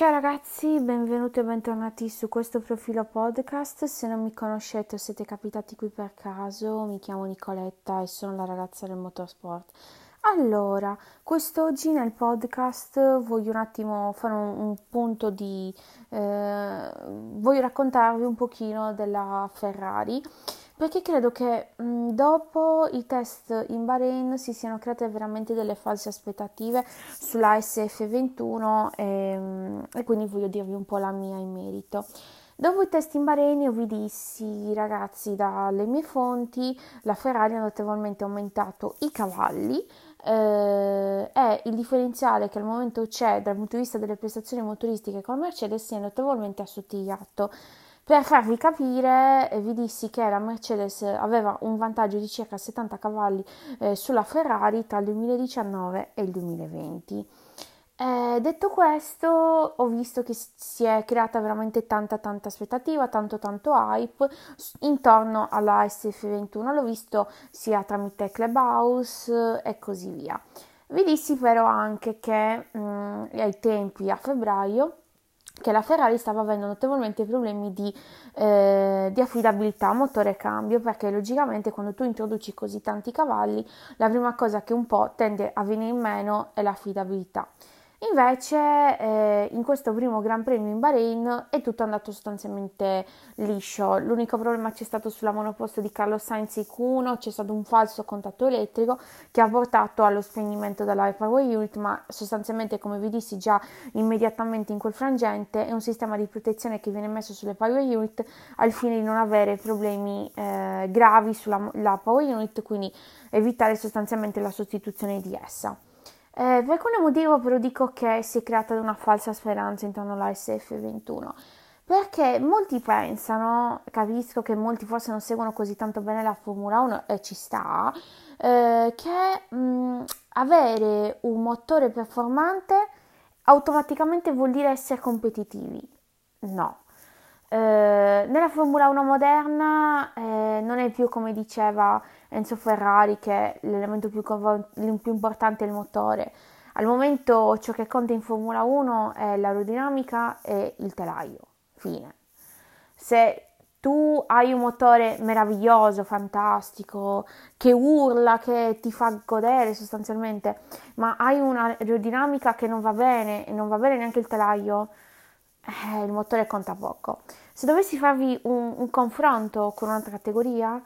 Ciao ragazzi, benvenuti e bentornati su questo profilo podcast. Se non mi conoscete o siete capitati qui per caso, mi chiamo Nicoletta e sono la ragazza del motorsport. Allora, quest'oggi nel podcast voglio un attimo fare un, un punto di... Eh, voglio raccontarvi un pochino della Ferrari perché credo che mh, dopo i test in Bahrain si siano create veramente delle false aspettative sulla SF21 e, mh, e quindi voglio dirvi un po' la mia in merito. Dopo i test in Bahrain io vi dissi, ragazzi, dalle mie fonti, la Ferrari ha notevolmente aumentato i cavalli eh, e il differenziale che al momento c'è dal punto di vista delle prestazioni motoristiche con Mercedes si è notevolmente assottigliato. Per farvi capire, eh, vi dissi che la Mercedes aveva un vantaggio di circa 70 cavalli eh, sulla Ferrari tra il 2019 e il 2020. Eh, detto questo, ho visto che si è creata veramente tanta tanta aspettativa, tanto tanto hype intorno alla SF21. L'ho visto sia tramite Clubhouse e così via. Vi dissi però anche che mh, mm, ai tempi a febbraio che la Ferrari stava avendo notevolmente problemi di, eh, di affidabilità motore cambio perché logicamente quando tu introduci così tanti cavalli la prima cosa che un po' tende a venire in meno è l'affidabilità. Invece eh, in questo primo Gran Premio in Bahrain è tutto andato sostanzialmente liscio. L'unico problema c'è stato sulla monoposto di Carlo Sainz Q1, c'è stato un falso contatto elettrico che ha portato allo spegnimento della Power Unit, ma sostanzialmente come vi dissi già immediatamente in quel frangente è un sistema di protezione che viene messo sulle Power Unit al fine di non avere problemi eh, gravi sulla Power Unit, quindi evitare sostanzialmente la sostituzione di essa. Eh, per quale motivo però dico che si è creata una falsa speranza intorno alla SF21? Perché molti pensano, capisco che molti forse non seguono così tanto bene la Formula 1 e ci sta, eh, che mh, avere un motore performante automaticamente vuol dire essere competitivi. No. Eh, nella Formula 1 moderna eh, non è più come diceva Enzo Ferrari che l'elemento più, più importante è il motore. Al momento ciò che conta in Formula 1 è l'aerodinamica e il telaio. Fine. Se tu hai un motore meraviglioso, fantastico, che urla, che ti fa godere sostanzialmente, ma hai un'aerodinamica che non va bene e non va bene neanche il telaio, eh, il motore conta poco. Se dovessi farvi un, un confronto con un'altra categoria,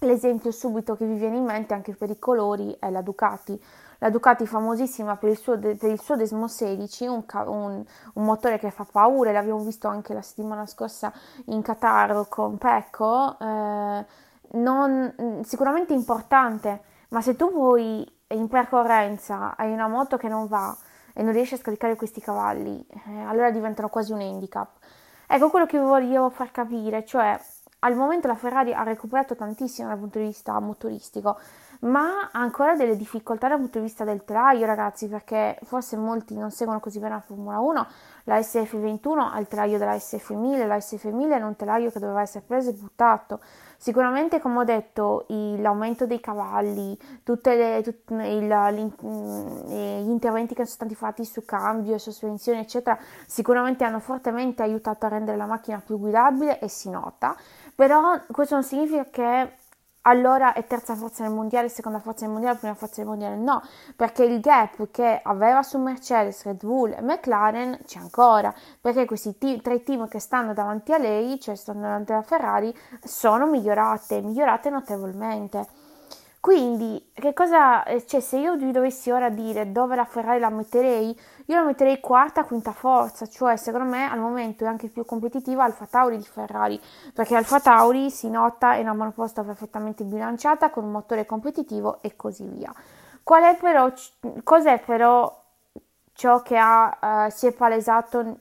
L'esempio subito che vi viene in mente anche per i colori è la Ducati. La Ducati famosissima per il suo, de, per il suo Desmo 16, un, un, un, motore che fa paura, l'abbiamo visto anche la settimana scorsa in Qatar con Pecco, eh, non, sicuramente importante, ma se tu poi in percorrenza hai una moto che non va e non riesci a scaricare questi cavalli, eh, allora diventano quasi un handicap. Ecco quello che voglio far capire, cioè al momento la Ferrari ha recuperato tantissimo dal punto di vista motoristico, ma ha ancora delle difficoltà dal punto di vista del telaio, ragazzi, perché forse molti non seguono così bene la Formula 1. La SF21 ha il telaio della SF1000, la SF1000 è un telaio che doveva essere preso e buttato. Sicuramente, come ho detto, l'aumento dei cavalli, tutti mm, gli interventi che sono stati fatti su cambio e sospensione, eccetera, sicuramente hanno fortemente aiutato a rendere la macchina più guidabile e si nota. Però questo non significa che allora è terza forza nel mondiale, seconda forza nel mondiale, prima forza nel mondiale. No, perché il gap che aveva su Mercedes, Red Bull e McLaren c'è ancora, perché questi t- tre team che stanno davanti a lei, cioè stanno davanti alla Ferrari, sono migliorate, migliorate notevolmente. Quindi, che cosa, eh, cioè, se io vi dovessi ora dire dove la Ferrari la metterei, io la metterei quarta, quinta forza, cioè secondo me al momento è anche più competitiva Alfa Tauri di Ferrari, perché Alfa Tauri si nota è una monoposta perfettamente bilanciata con un motore competitivo e così via. Qual è però, cos'è però ciò che ha, uh, si è palesato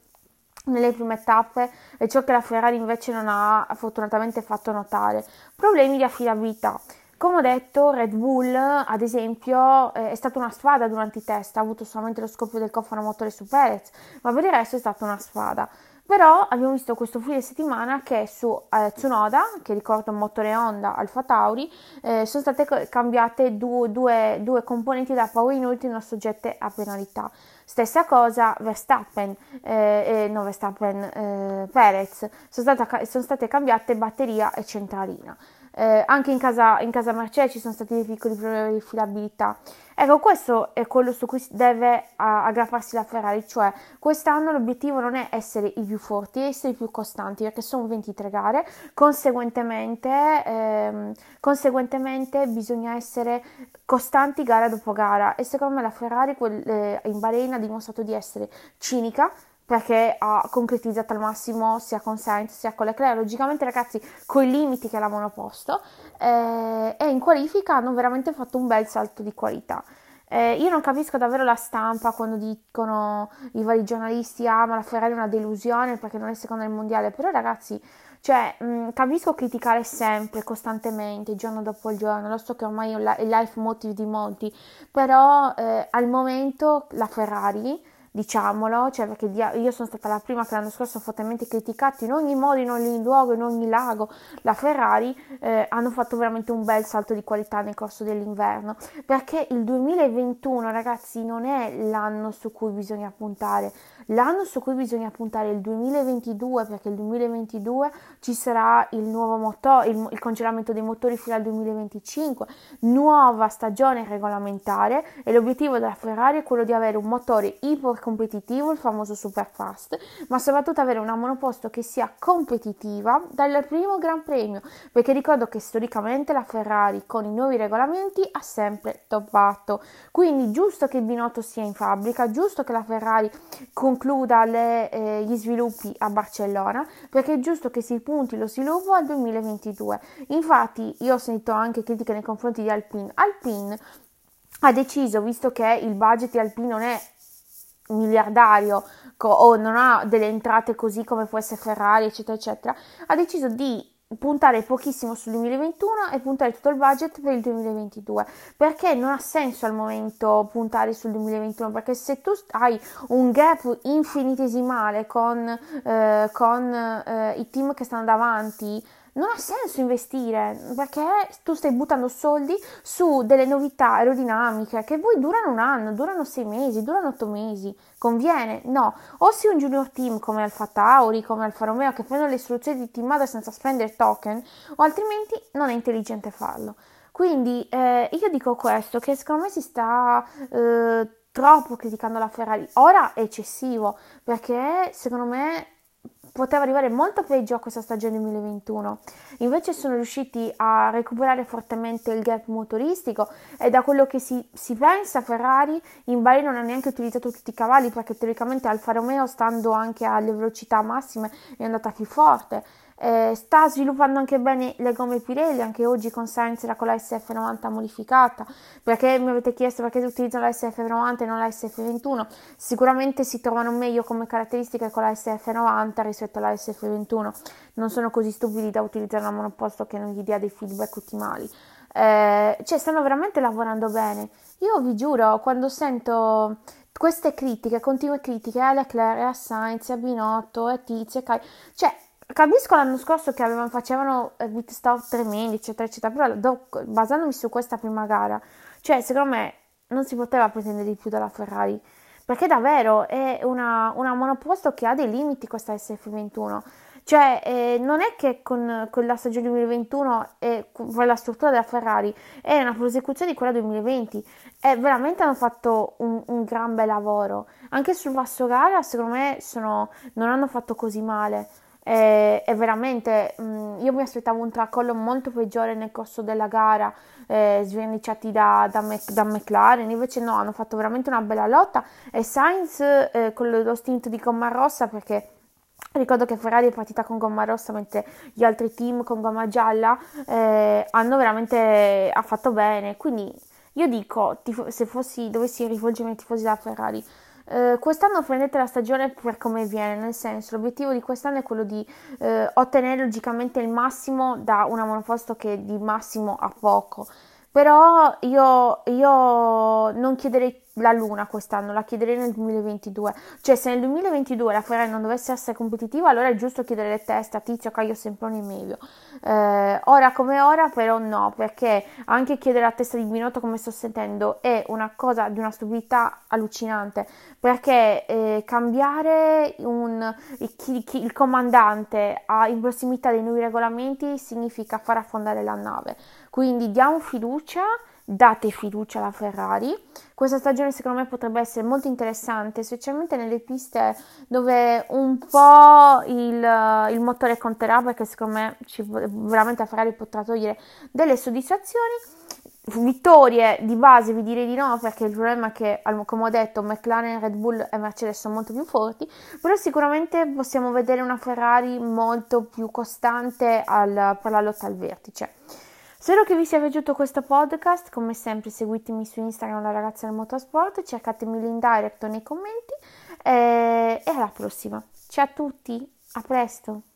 nelle prime tappe e ciò che la Ferrari invece non ha fortunatamente fatto notare? Problemi di affidabilità. Come ho detto, Red Bull, ad esempio, è stata una sfada durante i test, ha avuto solamente lo scoppio del cofano motore su Perez, ma per il resto è stata una sfada. Però abbiamo visto questo fine settimana che su eh, Tsunoda, che ricorda un motore Honda Alfa Tauri, eh, sono state cambiate due, due, due componenti da power unit non soggette a penalità. Stessa cosa Verstappen, eh, no Verstappen, eh, Perez, sono, stata, sono state cambiate batteria e centralina. Eh, anche in casa, in casa Marcella ci sono stati dei piccoli problemi di filabilità. Ecco, questo è quello su cui deve aggrapparsi la Ferrari, cioè quest'anno l'obiettivo non è essere i più forti, è essere i più costanti, perché sono 23 gare, conseguentemente, ehm, conseguentemente bisogna essere costanti gara dopo gara e secondo me la Ferrari quel, eh, in Bahrain ha dimostrato di essere cinica, perché ha concretizzato al massimo sia con Sainz sia con Leclerc, logicamente ragazzi con i limiti che l'avevano posto eh, e in qualifica hanno veramente fatto un bel salto di qualità. Eh, io non capisco davvero la stampa quando dicono i vari giornalisti ah ma la Ferrari è una delusione perché non è seconda nel mondiale, però ragazzi cioè, mh, capisco criticare sempre, costantemente, giorno dopo giorno, lo so che ormai è il life motive di molti, però eh, al momento la Ferrari diciamolo, cioè perché io sono stata la prima che l'anno scorso ha fortemente criticato in ogni modo, in ogni luogo, in ogni lago la Ferrari, eh, hanno fatto veramente un bel salto di qualità nel corso dell'inverno, perché il 2021 ragazzi non è l'anno su cui bisogna puntare, L'anno su cui bisogna puntare è il 2022 perché il 2022 ci sarà il nuovo motore, il, il, congelamento dei motori fino al 2025, nuova stagione regolamentare e l'obiettivo della Ferrari è quello di avere un motore iper competitivo, il famoso super fast, ma soprattutto avere una monoposto che sia competitiva dal primo Gran Premio, perché ricordo che storicamente la Ferrari con i nuovi regolamenti ha sempre toppato. Quindi giusto che il Binotto sia in fabbrica, giusto che la Ferrari con concluda le, eh, gli sviluppi a Barcellona perché è giusto che si punti lo sviluppo al 2022. Infatti io ho sentito anche critiche nei confronti di Alpine. Alpine ha deciso, visto che il budget di Alpine non è miliardario o non ha delle entrate così come può essere Ferrari, eccetera, eccetera, ha deciso di puntare pochissimo sul 2021 e puntare tutto il budget per il 2022 perché non ha senso al momento puntare sul 2021 perché se tu hai un gap infinitesimale con, eh, con eh, i team che stanno davanti non ha senso investire perché tu stai buttando soldi su delle novità aerodinamiche che poi durano un anno, durano sei mesi, durano otto mesi. Conviene? No. O sei un junior team come Alfa Tauri, come Alfa Romeo che prendono le soluzioni di team mother senza spendere token, o altrimenti non è intelligente farlo. Quindi eh, io dico questo, che secondo me si sta eh, troppo criticando la Ferrari. Ora è eccessivo, perché secondo me poteva arrivare molto peggio a questa stagione 2021. Invece sono riusciti a recuperare fortemente il gap motoristico e da quello che si, si pensa Ferrari in Bahrain non ha neanche utilizzato tutti i cavalli perché teoricamente Alfa Romeo stando anche alle velocità massime è andata più forte eh, sta sviluppando anche bene le gomme Pirelli, anche oggi con Sainz era con la SF90 modificata. Perché mi avete chiesto perché utilizzano la SF90 e non la SF21? Sicuramente si trovano meglio come caratteristiche con la SF90 rispetto alla SF21. Non sono così stupidi da utilizzare una monoposto che non gli dia dei feedback ottimali. Eh, cioè, stanno veramente lavorando bene. Io vi giuro, quando sento queste critiche, continue critiche a Leclerc, a Sainz, a Binotto, a Tizio, a Kai, cioè Capisco l'anno scorso che avevano, facevano eh, pit stop tremendi, eccetera, eccetera, però do, basandomi su questa prima gara, cioè secondo me non si poteva pretendere di più dalla Ferrari, perché davvero è una, una monoposto che ha dei limiti questa SF21. Cioè, eh, non è che con, con, la stagione 2021 e con la struttura della Ferrari è una prosecuzione di quella 2020 e veramente hanno fatto un, un gran bel lavoro. Anche sul vasto gara, secondo me, sono, non hanno fatto così male e, e veramente mh, mm, io mi aspettavo un tracollo molto peggiore nel corso della gara, eh, sverniciati da, da, Mac, da, McLaren, invece no, hanno fatto veramente una bella lotta e Sainz eh, con lo stint di gomma rossa perché Ricordo che Ferrari è partita con gomma rossa mentre gli altri team con gomma gialla eh, hanno veramente ha fatto bene. Quindi io dico, tifo, se fossi, dovessi rivolgermi ai tifosi della Ferrari, eh, quest'anno prendete la stagione per come viene, nel senso l'obiettivo di quest'anno è quello di eh, ottenere logicamente il massimo da una monoposto che di massimo ha poco. Però io, io non chiederei la luna quest'anno, la chiederei nel 2022. Cioè, se nel 2022 la Ferrari non dovesse essere competitiva, allora è giusto chiedere le teste a Tizio, Caio, Semproni e Medio. Eh, ora come ora, però no, perché anche chiedere la testa di Binotto, come sto sentendo, è una cosa di una stupidità allucinante. Perché eh, cambiare un, il, il comandante a, in prossimità dei nuovi regolamenti significa far affondare la nave. Quindi diamo fiducia date fiducia alla Ferrari. Questa stagione secondo me potrebbe essere molto interessante, specialmente nelle piste dove un po' il, il motore conterà, perché secondo me ci, veramente la Ferrari potrà togliere delle soddisfazioni. Vittorie di base vi direi di no perché il problema è che come ho detto McLaren, Red Bull e Mercedes sono molto più forti però sicuramente possiamo vedere una Ferrari molto più costante al, per la lotta al vertice Spero che vi sia piaciuto questo podcast, come sempre seguitemi su Instagram la ragazza del motorsport, cercatemi l'indirect nei commenti e, e alla prossima. Ciao a tutti, a presto!